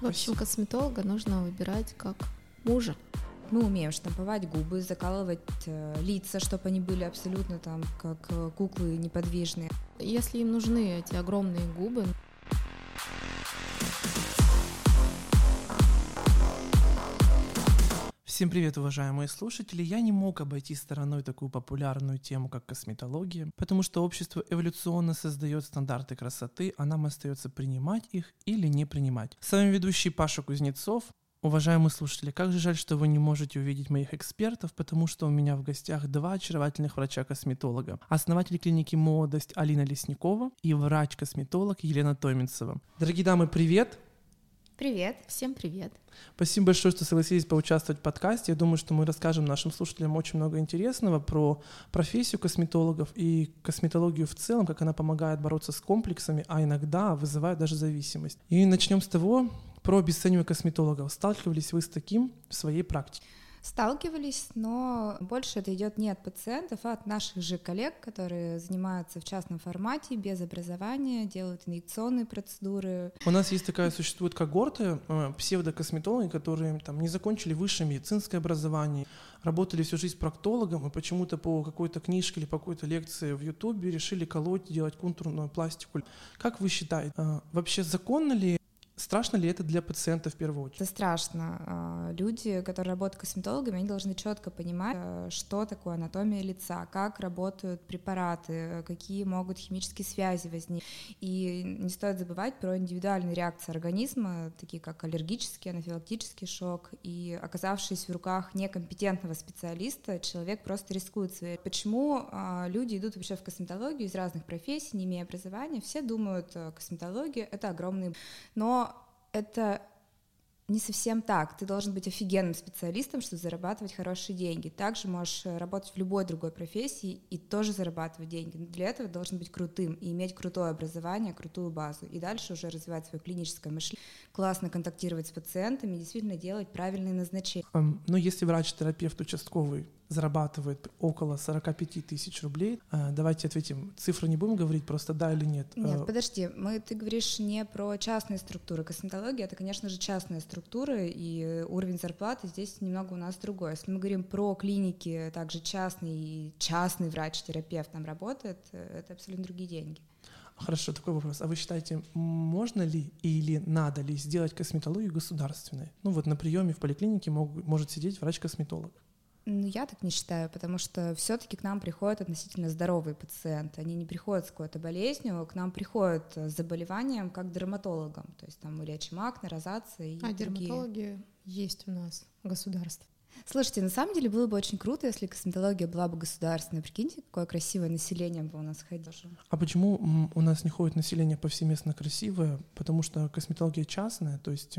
В общем, косметолога нужно выбирать как мужа. Мы умеем штамповать губы, закалывать э, лица, чтобы они были абсолютно там как э, куклы неподвижные. Если им нужны эти огромные губы, Всем привет, уважаемые слушатели! Я не мог обойти стороной такую популярную тему, как косметология, потому что общество эволюционно создает стандарты красоты, а нам остается принимать их или не принимать. С вами ведущий Паша Кузнецов. Уважаемые слушатели, как же жаль, что вы не можете увидеть моих экспертов, потому что у меня в гостях два очаровательных врача-косметолога. Основатель клиники «Молодость» Алина Лесникова и врач-косметолог Елена Томинцева. Дорогие дамы, привет! Привет. Всем привет. Спасибо большое, что согласились поучаствовать в подкасте. Я думаю, что мы расскажем нашим слушателям очень много интересного про профессию косметологов и косметологию в целом, как она помогает бороться с комплексами, а иногда вызывает даже зависимость. И начнем с того, про обесценивание косметологов. Сталкивались вы с таким в своей практике? Сталкивались, но больше это идет не от пациентов, а от наших же коллег, которые занимаются в частном формате, без образования, делают инъекционные процедуры. У нас есть такая, существует когорта э, псевдокосметологи, которые там не закончили высшее медицинское образование, работали всю жизнь проктологом и почему-то по какой-то книжке или по какой-то лекции в Ютубе решили колоть, делать контурную пластику. Как вы считаете, э, вообще законно ли Страшно ли это для пациента в первую очередь? Это страшно. А, люди, которые работают косметологами, они должны четко понимать, э, что такое анатомия лица, как работают препараты, какие могут химические связи возникнуть. И не стоит забывать про индивидуальные реакции организма, такие как аллергический, анафилактический шок. И оказавшись в руках некомпетентного специалиста, человек просто рискует своей. Почему а, люди идут вообще в косметологию из разных профессий, не имея образования? Все думают, э, косметология — это огромный... Но это не совсем так. Ты должен быть офигенным специалистом, чтобы зарабатывать хорошие деньги. Также можешь э, работать в любой другой профессии и тоже зарабатывать деньги. Но для этого должен быть крутым и иметь крутое образование, крутую базу. И дальше уже развивать свое клиническое мышление, классно контактировать с пациентами действительно делать правильные назначения. Um, ну, если врач-терапевт участковый зарабатывает около 45 тысяч рублей. Э, давайте ответим. Цифры не будем говорить, просто да или нет. Нет, э, подожди. Мы, ты говоришь не про частные структуры. Косметология — это, конечно же, частные структуры, и уровень зарплаты здесь немного у нас другой. Если мы говорим про клиники, также частный и частный врач-терапевт там работает, э, это абсолютно другие деньги. Хорошо, такой вопрос. А вы считаете, можно ли или надо ли сделать косметологию государственной? Ну вот на приеме в поликлинике мог, может сидеть врач-косметолог. Ну, я так не считаю, потому что все-таки к нам приходят относительно здоровые пациенты. Они не приходят с какой-то болезнью, к нам приходят с заболеванием, как к дерматологам. То есть там мы лечим акне, розации и А другие. дерматологи есть у нас государство. Слушайте, на самом деле было бы очень круто, если косметология была бы государственной. Прикиньте, какое красивое население бы у нас ходило. А почему у нас не ходит население повсеместно красивое? Потому что косметология частная, то есть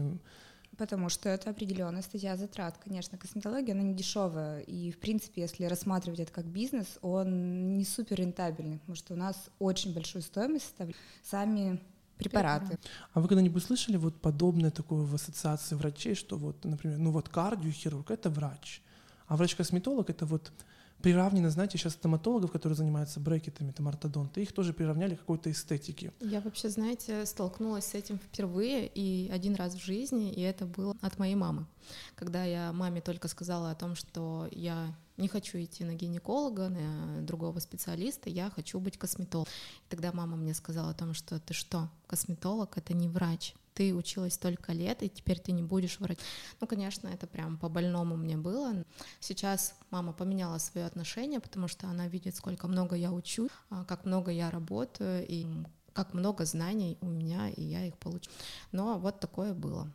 Потому что это определенная статья затрат. Конечно, косметология, она не дешевая. И, в принципе, если рассматривать это как бизнес, он не супер рентабельный, потому что у нас очень большую стоимость составляют сами препараты. А вы когда-нибудь слышали вот подобное такое в ассоциации врачей, что вот, например, ну вот кардиохирург — это врач, а врач-косметолог — это вот приравнены, знаете, сейчас стоматологов, которые занимаются брекетами, там ортодонты, их тоже приравняли к какой-то эстетике. Я вообще, знаете, столкнулась с этим впервые и один раз в жизни, и это было от моей мамы. Когда я маме только сказала о том, что я не хочу идти на гинеколога, на другого специалиста, я хочу быть косметологом. И тогда мама мне сказала о том, что ты что, косметолог — это не врач, ты училась столько лет, и теперь ты не будешь врать. Ну, конечно, это прям по-больному мне было. Сейчас мама поменяла свое отношение, потому что она видит, сколько много я учу, а, как много я работаю, и как много знаний у меня, и я их получу. Но вот такое было.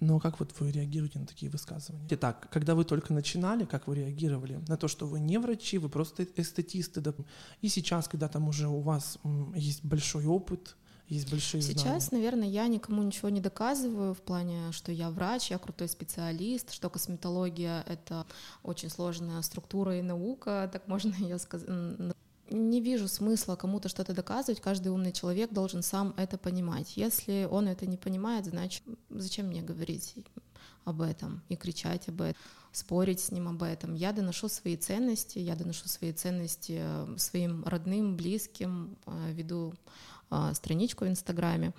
Но как вот вы реагируете на такие высказывания? Итак, когда вы только начинали, как вы реагировали на то, что вы не врачи, вы просто эстетисты, да? и сейчас, когда там уже у вас есть большой опыт, есть большие Сейчас, знания. наверное, я никому ничего не доказываю в плане, что я врач, я крутой специалист, что косметология — это очень сложная структура и наука, так можно ее сказать. Не вижу смысла кому-то что-то доказывать, каждый умный человек должен сам это понимать. Если он это не понимает, значит, зачем мне говорить об этом и кричать об этом? спорить с ним об этом. Я доношу свои ценности, я доношу свои ценности своим родным, близким, э, веду страничку в Инстаграме.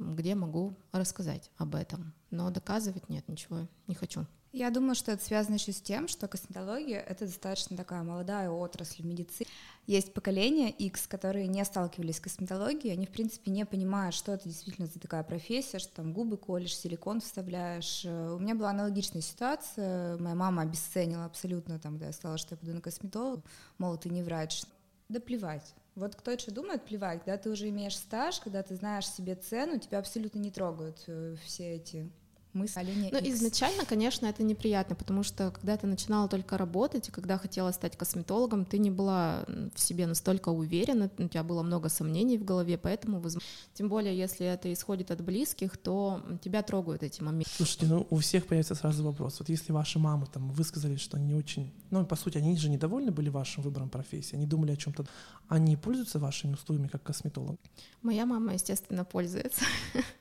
где могу рассказать об этом. Но доказывать нет, ничего не хочу. Я думаю, что это связано еще с тем, что косметология — это достаточно такая молодая отрасль медицины. Есть поколение X, которые не сталкивались с косметологией, они, в принципе, не понимают, что это действительно за такая профессия, что там губы колешь, силикон вставляешь. У меня была аналогичная ситуация, моя мама обесценила абсолютно, там, когда я сказала, что я пойду на косметолог, мол, ты не врач. Да плевать. Вот кто что думает, плевать. Когда ты уже имеешь стаж, когда ты знаешь себе цену, тебя абсолютно не трогают э, все эти мысли. Ну, изначально, конечно, это неприятно, потому что когда ты начинала только работать, и когда хотела стать косметологом, ты не была в себе настолько уверена, у тебя было много сомнений в голове, поэтому, тем более, если это исходит от близких, то тебя трогают эти моменты. Слушайте, ну, у всех появится сразу вопрос. Вот если ваши мамы там высказали, что они очень... Ну, по сути, они же недовольны были вашим выбором профессии, они думали о чем то Они пользуются вашими услугами как косметолог? Моя мама, естественно, пользуется.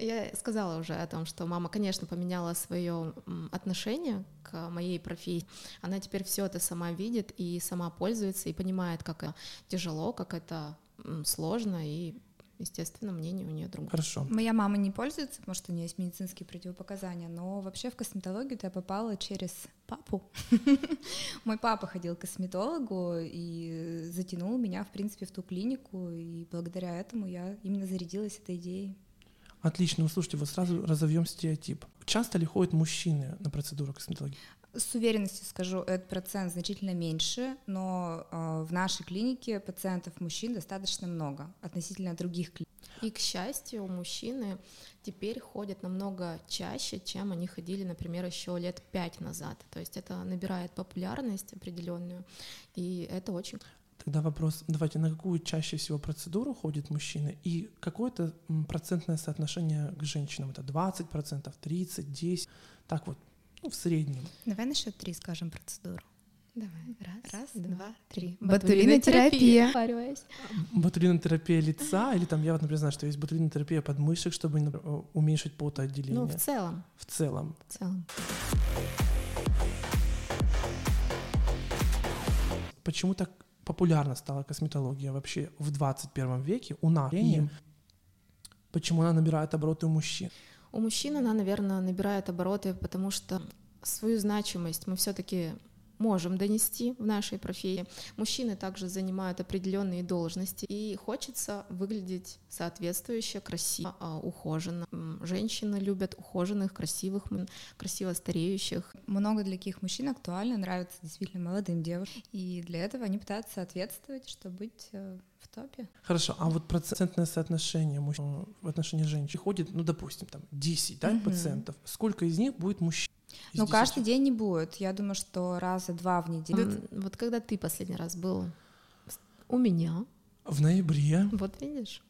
Я сказала уже о том, что мама, конечно, поменяла свое отношение к моей профессии. Она теперь все это сама видит и сама пользуется и понимает, как это тяжело, как это сложно и естественно, мнение у нее другое. Хорошо. Моя мама не пользуется, потому что у нее есть медицинские противопоказания, но вообще в косметологию я попала через папу. Мой папа ходил к косметологу и затянул меня, в принципе, в ту клинику, и благодаря этому я именно зарядилась этой идеей. Отлично. Ну, слушайте, вот сразу разовьем стереотип. Часто ли ходят мужчины на процедуру косметологии? С уверенностью скажу, этот процент значительно меньше, но э, в нашей клинике пациентов мужчин достаточно много относительно других клиник. И, к счастью, мужчины теперь ходят намного чаще, чем они ходили, например, еще лет пять назад. То есть это набирает популярность определенную, и это очень Тогда вопрос, давайте, на какую чаще всего процедуру ходят мужчины и какое-то процентное соотношение к женщинам? Это 20%, 30%, 10%, так вот, ну, в среднем. Давай на счет три скажем процедуру. Давай. Раз, Раз два, три. Ботулинотерапия. Ботулинотерапия лица, или там, я вот, например, знаю, что есть ботулинотерапия подмышек, чтобы уменьшить потоотделение. Ну, в целом. В целом. В целом. Почему так популярна стала косметология вообще в 21 веке у нас. И почему она набирает обороты у мужчин? У мужчин она, наверное, набирает обороты, потому что свою значимость мы все-таки можем донести в нашей профессии. Мужчины также занимают определенные должности, и хочется выглядеть соответствующе, красиво, а, ухоженно. Женщины любят ухоженных, красивых, красиво стареющих. Много для каких мужчин актуально, нравится действительно молодым девушкам, и для этого они пытаются соответствовать, чтобы быть э, в топе. Хорошо, а вот процентное соотношение мужчин в отношении женщин ходит, ну, допустим, там 10 да, угу. пациентов. Сколько из них будет мужчин? Ну, каждый день не будет. Я думаю, что раза два в неделю. Вот когда ты последний раз был у меня? В ноябре. Вот видишь.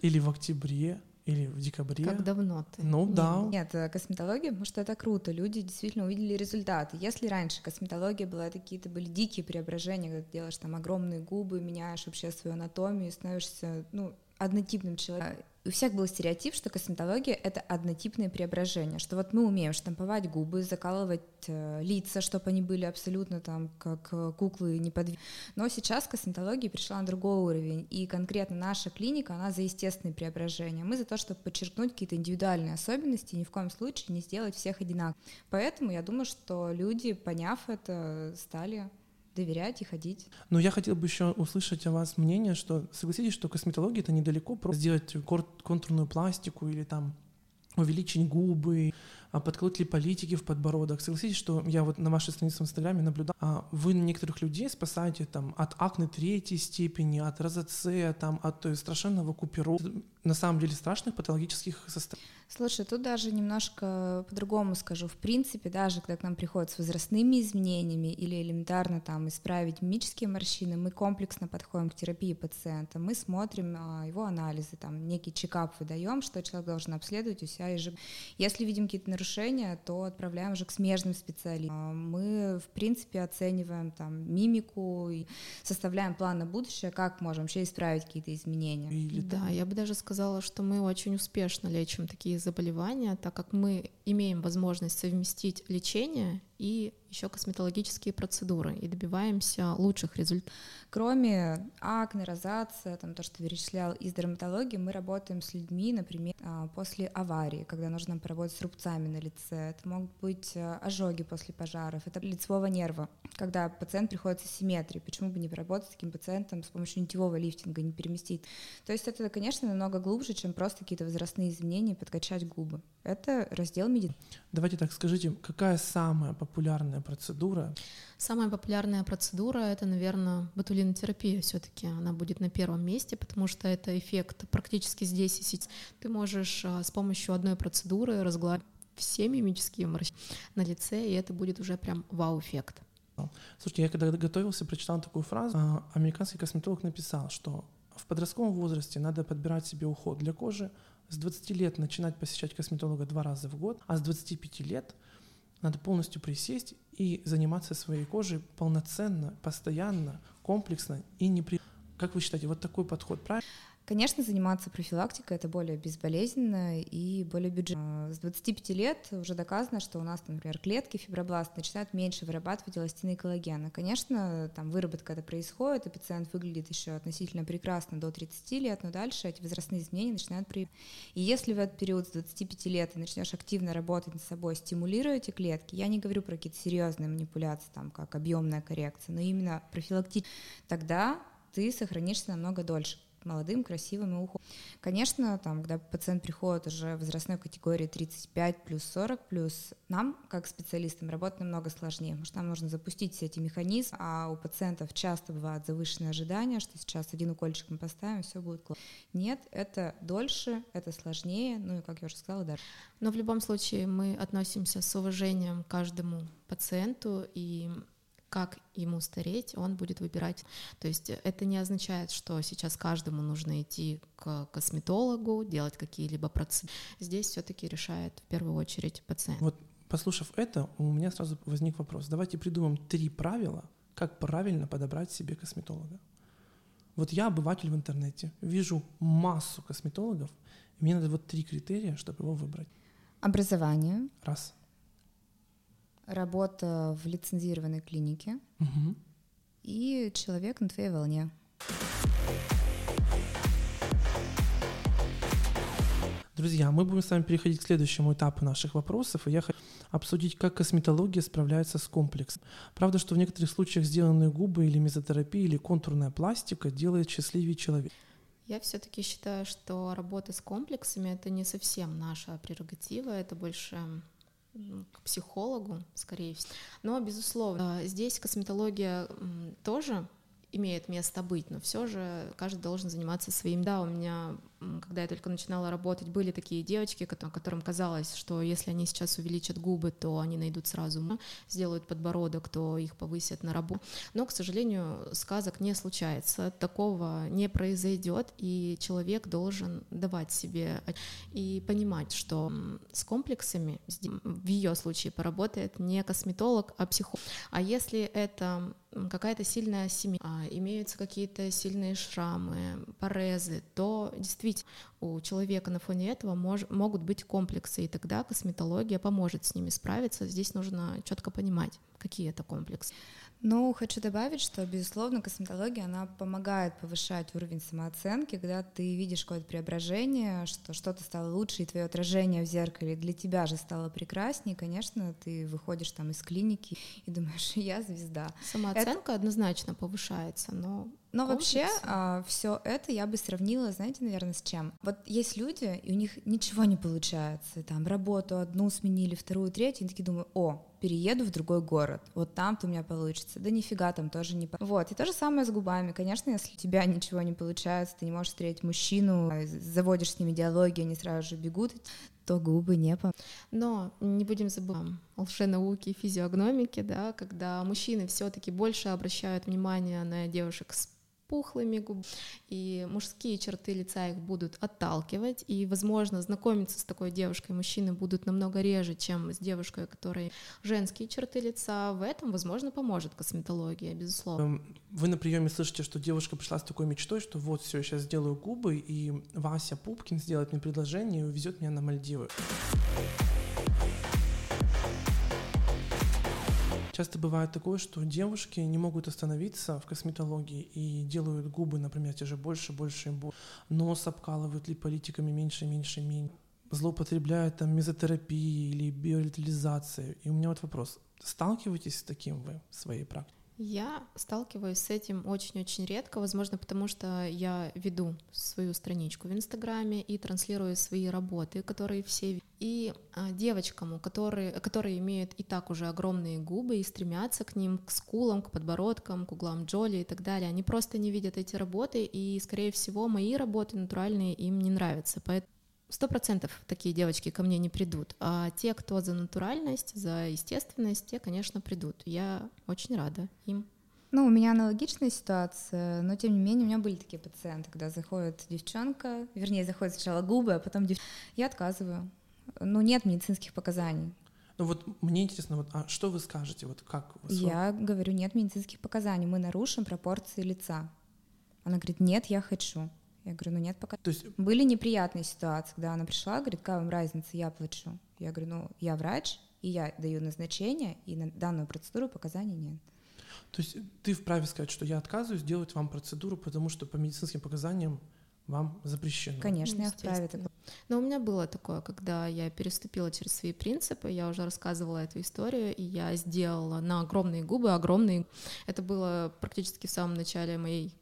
Или в октябре, или в декабре. Как давно ты? Ну да. Нет, э, косметология, потому что это круто. Люди действительно увидели результаты. Если раньше косметология была какие-то были дикие преображения, когда ты делаешь там огромные губы, меняешь вообще свою анатомию, становишься ну однотипным человеком у всех был стереотип, что косметология — это однотипное преображение, что вот мы умеем штамповать губы, закалывать э, лица, чтобы они были абсолютно там как э, куклы неподвижные. Но сейчас косметология пришла на другой уровень, и конкретно наша клиника, она за естественные преображения. Мы за то, чтобы подчеркнуть какие-то индивидуальные особенности, ни в коем случае не сделать всех одинаково. Поэтому я думаю, что люди, поняв это, стали доверять и ходить. Но я хотел бы еще услышать о вас мнение, что согласитесь, что косметология это недалеко просто сделать контурную пластику или там увеличить губы, подколоть ли политики в подбородок. Согласитесь, что я вот на вашей странице в Инстаграме наблюдал, а вы некоторых людей спасаете там от акне третьей степени, от розоцея, там, от э, страшенного купероза, на самом деле страшных патологических состояний. Слушай, тут даже немножко по-другому скажу. В принципе, даже когда к нам приходят с возрастными изменениями или элементарно там исправить мимические морщины, мы комплексно подходим к терапии пациента. Мы смотрим а, его анализы, там некий чекап выдаем, что человек должен обследовать у себя ежегодно. Если видим какие-то нарушения, то отправляем уже к смежным специалистам. А, мы, в принципе, оцениваем там мимику и составляем план на будущее, как можем вообще исправить какие-то изменения. Или, да, я бы даже сказала, что мы очень успешно лечим такие заболевания, так как мы имеем возможность совместить лечение и еще косметологические процедуры и добиваемся лучших результатов. Кроме акне, розация, там то, что перечислял из дерматологии, мы работаем с людьми, например, а, после аварии, когда нужно поработать с рубцами на лице. Это могут быть э, ожоги после пожаров, это лицевого нерва, когда пациент приходит с асимметрией. Почему бы не поработать с таким пациентом с помощью нитевого лифтинга, не переместить? То есть это, конечно, намного глубже, чем просто какие-то возрастные изменения, подкачать губы. Это раздел медицины. Давайте так скажите, какая самая популярная процедура? Самая популярная процедура это, наверное, ботулинотерапия все-таки. Она будет на первом месте, потому что это эффект практически здесь и сейчас. Ты можешь а, с помощью одной процедуры разгладить все мимические морщины на лице, и это будет уже прям вау-эффект. Слушайте, я когда готовился, прочитал такую фразу. А, американский косметолог написал, что в подростковом возрасте надо подбирать себе уход для кожи, с 20 лет начинать посещать косметолога два раза в год, а с 25 лет надо полностью присесть и заниматься своей кожей полноценно, постоянно, комплексно и не. Как вы считаете, вот такой подход правильный? Конечно, заниматься профилактикой это более безболезненно и более бюджетно. С 25 лет уже доказано, что у нас, например, клетки фибробласт начинают меньше вырабатывать эластин и коллагена. Конечно, там выработка это происходит, и пациент выглядит еще относительно прекрасно до 30 лет, но дальше эти возрастные изменения начинают при... И если в этот период с 25 лет ты начнешь активно работать над собой, стимулируя эти клетки, я не говорю про какие-то серьезные манипуляции, там, как объемная коррекция, но именно профилактически, тогда ты сохранишься намного дольше молодым, красивым и уху. Конечно, там, когда пациент приходит уже в возрастной категории 35 плюс 40 плюс, нам, как специалистам, работать намного сложнее, потому что нам нужно запустить все эти механизмы, а у пациентов часто бывают завышенные ожидания, что сейчас один укольчик мы поставим, все будет классно. Нет, это дольше, это сложнее, ну и, как я уже сказала, дальше. Но в любом случае мы относимся с уважением к каждому пациенту и как ему стареть, он будет выбирать. То есть это не означает, что сейчас каждому нужно идти к косметологу, делать какие-либо процедуры. Здесь все-таки решает в первую очередь пациент. Вот послушав это, у меня сразу возник вопрос. Давайте придумаем три правила, как правильно подобрать себе косметолога. Вот я обыватель в интернете, вижу массу косметологов, и мне надо вот три критерия, чтобы его выбрать. Образование. Раз работа в лицензированной клинике угу. и человек на твоей волне. Друзья, мы будем с вами переходить к следующему этапу наших вопросов, и я хочу обсудить, как косметология справляется с комплексом. Правда, что в некоторых случаях сделанные губы или мезотерапия или контурная пластика делает счастливее человека. Я все-таки считаю, что работа с комплексами это не совсем наша прерогатива, это больше к психологу, скорее всего. Но, безусловно, здесь косметология тоже имеет место быть, но все же каждый должен заниматься своим. Да, у меня когда я только начинала работать, были такие девочки, которым казалось, что если они сейчас увеличат губы, то они найдут сразу, сделают подбородок, то их повысят на работу. Но, к сожалению, сказок не случается, такого не произойдет, и человек должен давать себе и понимать, что с комплексами в ее случае поработает не косметолог, а психолог. А если это какая-то сильная семья, а, имеются какие-то сильные шрамы, порезы, то действительно действительно у человека на фоне этого мож, могут быть комплексы, и тогда косметология поможет с ними справиться. Здесь нужно четко понимать, какие это комплексы. Ну, хочу добавить, что, безусловно, косметология, она помогает повышать уровень самооценки, когда ты видишь какое-то преображение, что что-то стало лучше, и твое отражение в зеркале для тебя же стало прекраснее, конечно, ты выходишь там из клиники и думаешь, я звезда. Самооценка это... однозначно повышается, но но вообще а, все это я бы сравнила, знаете, наверное, с чем? Вот есть люди, и у них ничего не получается. Там работу одну сменили, вторую, третью, и такие думают, о, перееду в другой город, вот там-то у меня получится. Да нифига, там тоже не... Вот, и то же самое с губами. Конечно, если у тебя ничего не получается, ты не можешь встретить мужчину, а, заводишь с ними диалоги, они сразу же бегут, то губы не по... Но не будем забывать о лженауке и физиогномике, да, когда мужчины все таки больше обращают внимание на девушек с пухлыми губами, и мужские черты лица их будут отталкивать, и, возможно, знакомиться с такой девушкой мужчины будут намного реже, чем с девушкой, у которой женские черты лица. В этом, возможно, поможет косметология, безусловно. Эм, вы на приеме слышите, что девушка пришла с такой мечтой, что вот все, сейчас сделаю губы, и Вася Пупкин сделает мне предложение и увезет меня на Мальдивы. Часто бывает такое, что девушки не могут остановиться в косметологии и делают губы, например, те же больше, больше и больше. Нос обкалывают липолитиками меньше, меньше, меньше. Злоупотребляют там мезотерапией или биоритализацией. И у меня вот вопрос. Сталкиваетесь с таким вы в своей практике? Я сталкиваюсь с этим очень-очень редко, возможно, потому что я веду свою страничку в Инстаграме и транслирую свои работы, которые все... И а, девочкам, которые, которые имеют и так уже огромные губы и стремятся к ним, к скулам, к подбородкам, к углам Джоли и так далее, они просто не видят эти работы, и, скорее всего, мои работы натуральные им не нравятся. Поэтому Сто процентов такие девочки ко мне не придут, а те, кто за натуральность, за естественность, те, конечно, придут. Я очень рада им. Ну, у меня аналогичная ситуация, но тем не менее у меня были такие пациенты, когда заходит девчонка, вернее, заходит сначала губы, а потом девчонка. Я отказываю. Ну, нет медицинских показаний. Ну вот мне интересно, вот, а что вы скажете, вот как? Я говорю, нет медицинских показаний, мы нарушим пропорции лица. Она говорит, нет, я хочу. Я говорю, ну нет пока. То есть... Были неприятные ситуации, когда она пришла, говорит, какая вам разница, я плачу. Я говорю, ну я врач, и я даю назначение, и на данную процедуру показаний нет. То есть ты вправе сказать, что я отказываюсь делать вам процедуру, потому что по медицинским показаниям вам запрещено. Конечно, я вправе такое. Но у меня было такое, когда я переступила через свои принципы, я уже рассказывала эту историю, и я сделала на огромные губы огромные. Это было практически в самом начале моей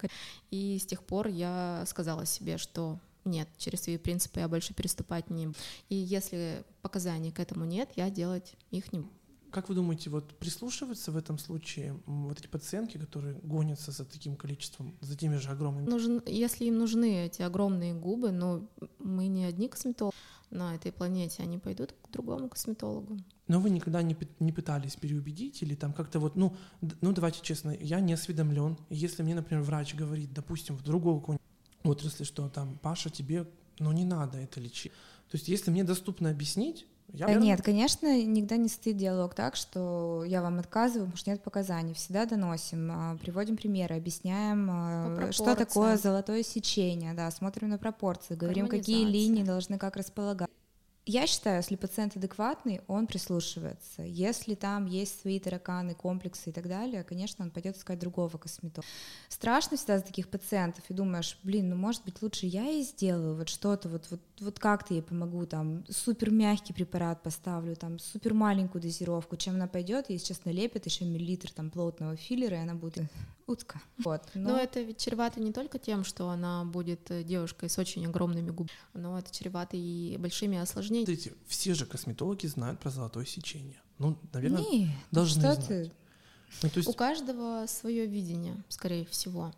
И с тех пор я сказала себе, что нет, через свои принципы я больше переступать не. И если показаний к этому нет, я делать их не буду. Как вы думаете, вот прислушиваются в этом случае вот эти пациентки, которые гонятся за таким количеством, за теми же огромными? Нужен, если им нужны эти огромные губы, но мы не одни косметологи на этой планете, они пойдут к другому косметологу. Но вы никогда не, не пытались переубедить или там как-то вот, ну, ну давайте честно, я не осведомлен. Если мне, например, врач говорит, допустим, в какой-нибудь отрасли, что там, Паша, тебе, ну не надо это лечить. То есть если мне доступно объяснить, я да нет, конечно, никогда не стоит диалог так, что я вам отказываю, потому что нет показаний. Всегда доносим, а, приводим примеры, объясняем, а, что такое золотое сечение, да, смотрим на пропорции, говорим, какие линии должны как располагать. Я считаю, если пациент адекватный, он прислушивается. Если там есть свои тараканы, комплексы и так далее, конечно, он пойдет искать другого косметолога. Страшно всегда за таких пациентов, и думаешь, блин, ну может быть лучше я ей сделаю вот что-то, вот, вот, вот как-то ей помогу, там супер мягкий препарат поставлю, там супер маленькую дозировку, чем она пойдет, ей сейчас налепят еще миллилитр там плотного филлера, и она будет утка. Вот. Но... но это ведь чревато не только тем, что она будет э, девушкой с очень огромными губами, но это чревато и большими осложнениями. Смотрите, все же косметологи знают про золотое сечение. Ну, наверное, не, должны что знать. Ты? Ну, есть... У каждого свое видение, скорее всего.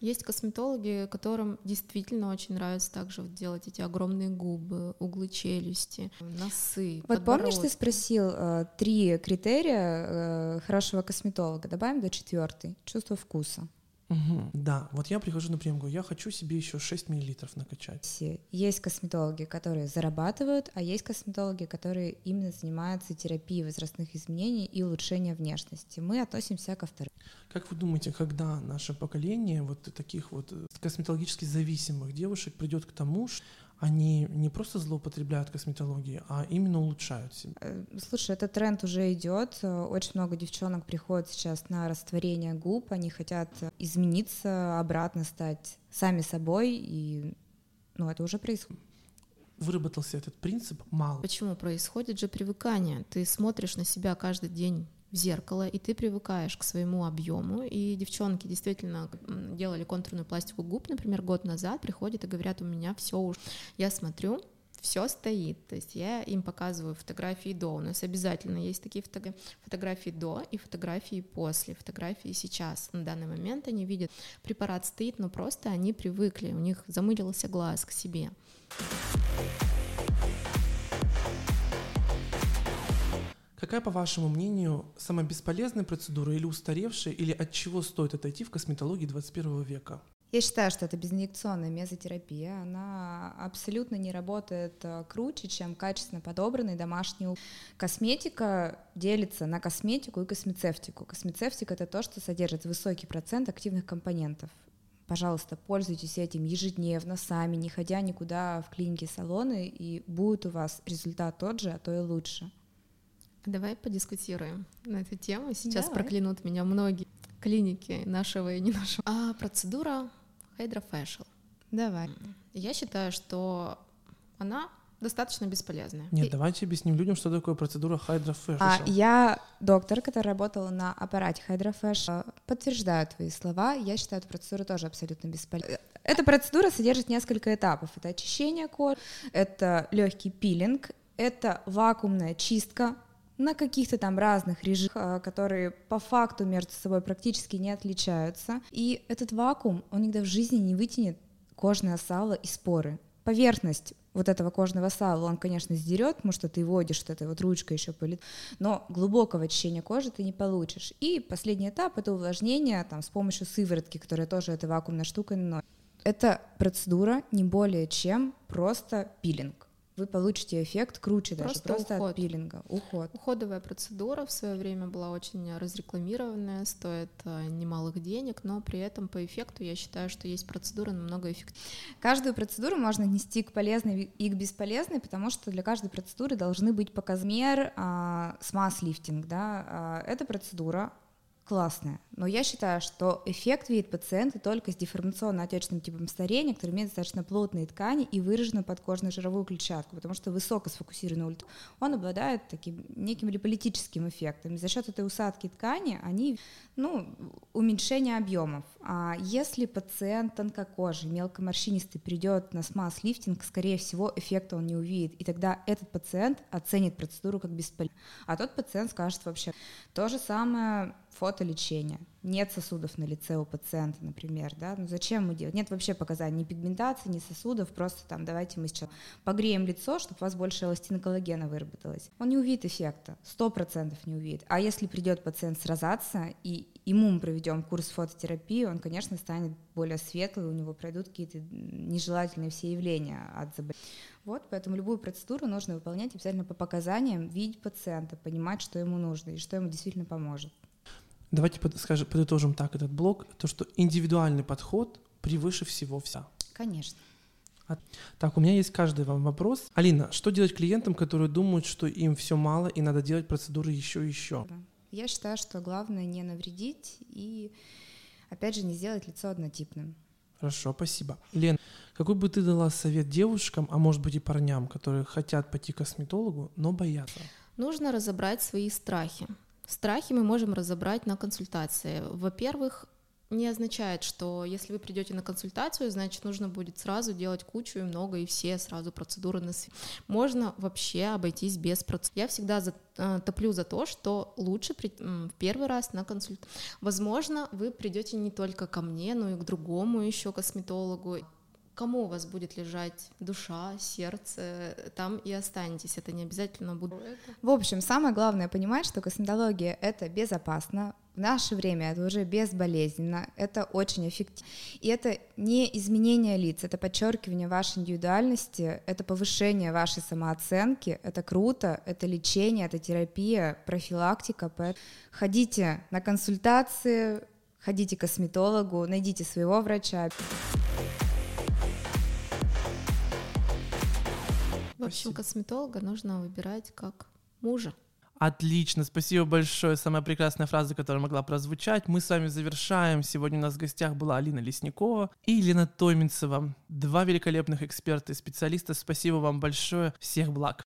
Есть косметологи, которым действительно очень нравится также вот делать эти огромные губы, углы челюсти, носы. Вот помнишь, ты спросил э, три критерия э, хорошего косметолога? Добавим до четвертый. Чувство вкуса. Угу, да, вот я прихожу, например, говорю, я хочу себе еще 6 миллилитров накачать. Есть косметологи, которые зарабатывают, а есть косметологи, которые именно занимаются терапией возрастных изменений и улучшения внешности. Мы относимся ко вторым. Как вы думаете, когда наше поколение вот таких вот косметологически зависимых девушек придет к тому, что они не просто злоупотребляют косметологией, а именно улучшают себя. Э, слушай, этот тренд уже идет. Очень много девчонок приходят сейчас на растворение губ. Они хотят измениться, обратно стать сами собой, и ну, это уже происходит выработался этот принцип мало. Почему? Происходит же привыкание. Ты смотришь на себя каждый день в зеркало, и ты привыкаешь к своему объему. И девчонки действительно делали контурную пластику губ, например, год назад, приходят и говорят, у меня все уж. Я смотрю, все стоит. То есть я им показываю фотографии до. У нас обязательно есть такие фото фотографии до и фотографии после, фотографии сейчас. На данный момент они видят, препарат стоит, но просто они привыкли, у них замылился глаз к себе. Какая, по вашему мнению, самая бесполезная процедура или устаревшая, или от чего стоит отойти в косметологии 21 века? Я считаю, что это безинъекционная мезотерапия. Она абсолютно не работает э, круче, чем качественно подобранный домашний Косметика делится на косметику и космецевтику. Космецевтика — это то, что содержит высокий процент активных компонентов. Пожалуйста, пользуйтесь этим ежедневно, сами, не ходя никуда в клиники, салоны, и будет у вас результат тот же, а то и лучше. Давай подискутируем на эту тему. Сейчас Давай. проклянут меня многие клиники нашего и не нашего. А процедура Hydrofacial. Давай. Я считаю, что она достаточно бесполезная. Нет, И- давайте объясним людям, что такое процедура Hydrofacial. А, я доктор, который работал на аппарате Hydrofash. Подтверждаю твои слова. Я считаю эту процедуру тоже абсолютно бесполезной. Эта процедура содержит несколько этапов. Это очищение кожи, это легкий пилинг, это вакуумная чистка на каких-то там разных режимах, а, которые по факту между собой практически не отличаются. И этот вакуум, он никогда в жизни не вытянет кожное сало и споры. Поверхность вот этого кожного сала он, конечно, сдерет, потому что ты вводишь вот этой вот ручкой еще по лицу, но глубокого очищения кожи ты не получишь. И последний этап — это увлажнение там, с помощью сыворотки, которая тоже этой вакуумной штукой наносит. Эта процедура не более чем просто пилинг. Вы получите эффект круче даже, Просто просто уход. от пилинга. Уход. Уходовая процедура в свое время была очень разрекламированная, стоит э, немалых денег, но при этом по эффекту я считаю, что есть процедура намного эффективнее. Каждую процедуру можно отнести к полезной и к бесполезной, потому что для каждой процедуры должны быть показмер а, с масс-лифтинг. Да? А, эта процедура классная, но я считаю, что эффект видит пациенты только с деформационно-отечным типом старения, который имеет достаточно плотные ткани и выраженную подкожную жировую клетчатку, потому что высоко сфокусированный ультра, он обладает таким неким реполитическим эффектом. И за счет этой усадки ткани они, ну, уменьшение объемов. А если пациент тонкокожий, мелкоморщинистый придет на смаз-лифтинг, скорее всего, эффекта он не увидит, и тогда этот пациент оценит процедуру как бесполезную. А тот пациент скажет вообще то же самое фотолечение. Нет сосудов на лице у пациента, например, да, ну зачем мы делать? Нет вообще показаний ни пигментации, ни сосудов, просто там давайте мы сейчас погреем лицо, чтобы у вас больше эластина коллагена выработалось. Он не увидит эффекта, сто процентов не увидит. А если придет пациент с розация, и ему мы проведем курс фототерапии, он, конечно, станет более светлый, у него пройдут какие-то нежелательные все явления от заболевания. Вот, поэтому любую процедуру нужно выполнять обязательно по показаниям, видеть пациента, понимать, что ему нужно и что ему действительно поможет. Давайте под- скажем, подытожим так этот блок, то, что индивидуальный подход превыше всего вся. Конечно. Так, у меня есть каждый вам вопрос. Алина, что делать клиентам, которые думают, что им все мало и надо делать процедуры еще и еще? Я считаю, что главное не навредить и, опять же, не сделать лицо однотипным. Хорошо, спасибо. Лен, какой бы ты дала совет девушкам, а может быть и парням, которые хотят пойти к косметологу, но боятся? Нужно разобрать свои страхи. Страхи мы можем разобрать на консультации. Во-первых, не означает, что если вы придете на консультацию, значит, нужно будет сразу делать кучу и много, и все сразу процедуры на свете. Можно вообще обойтись без процедур. Я всегда за, э, топлю за то, что лучше при, в первый раз на консультацию. Возможно, вы придете не только ко мне, но и к другому еще косметологу. Кому у вас будет лежать душа, сердце, там и останетесь. Это не обязательно будет. В общем, самое главное понимать, что косметология — это безопасно, в наше время это уже безболезненно, это очень эффективно. И это не изменение лиц, это подчеркивание вашей индивидуальности, это повышение вашей самооценки, это круто, это лечение, это терапия, профилактика. Поэтому ходите на консультации, ходите к косметологу, найдите своего врача. В общем, Спасибо. косметолога нужно выбирать как мужа. Отлично, спасибо большое. Самая прекрасная фраза, которая могла прозвучать. Мы с вами завершаем. Сегодня у нас в гостях была Алина Лесникова и Елена Тойминцева. Два великолепных эксперта и специалиста. Спасибо вам большое. Всех благ.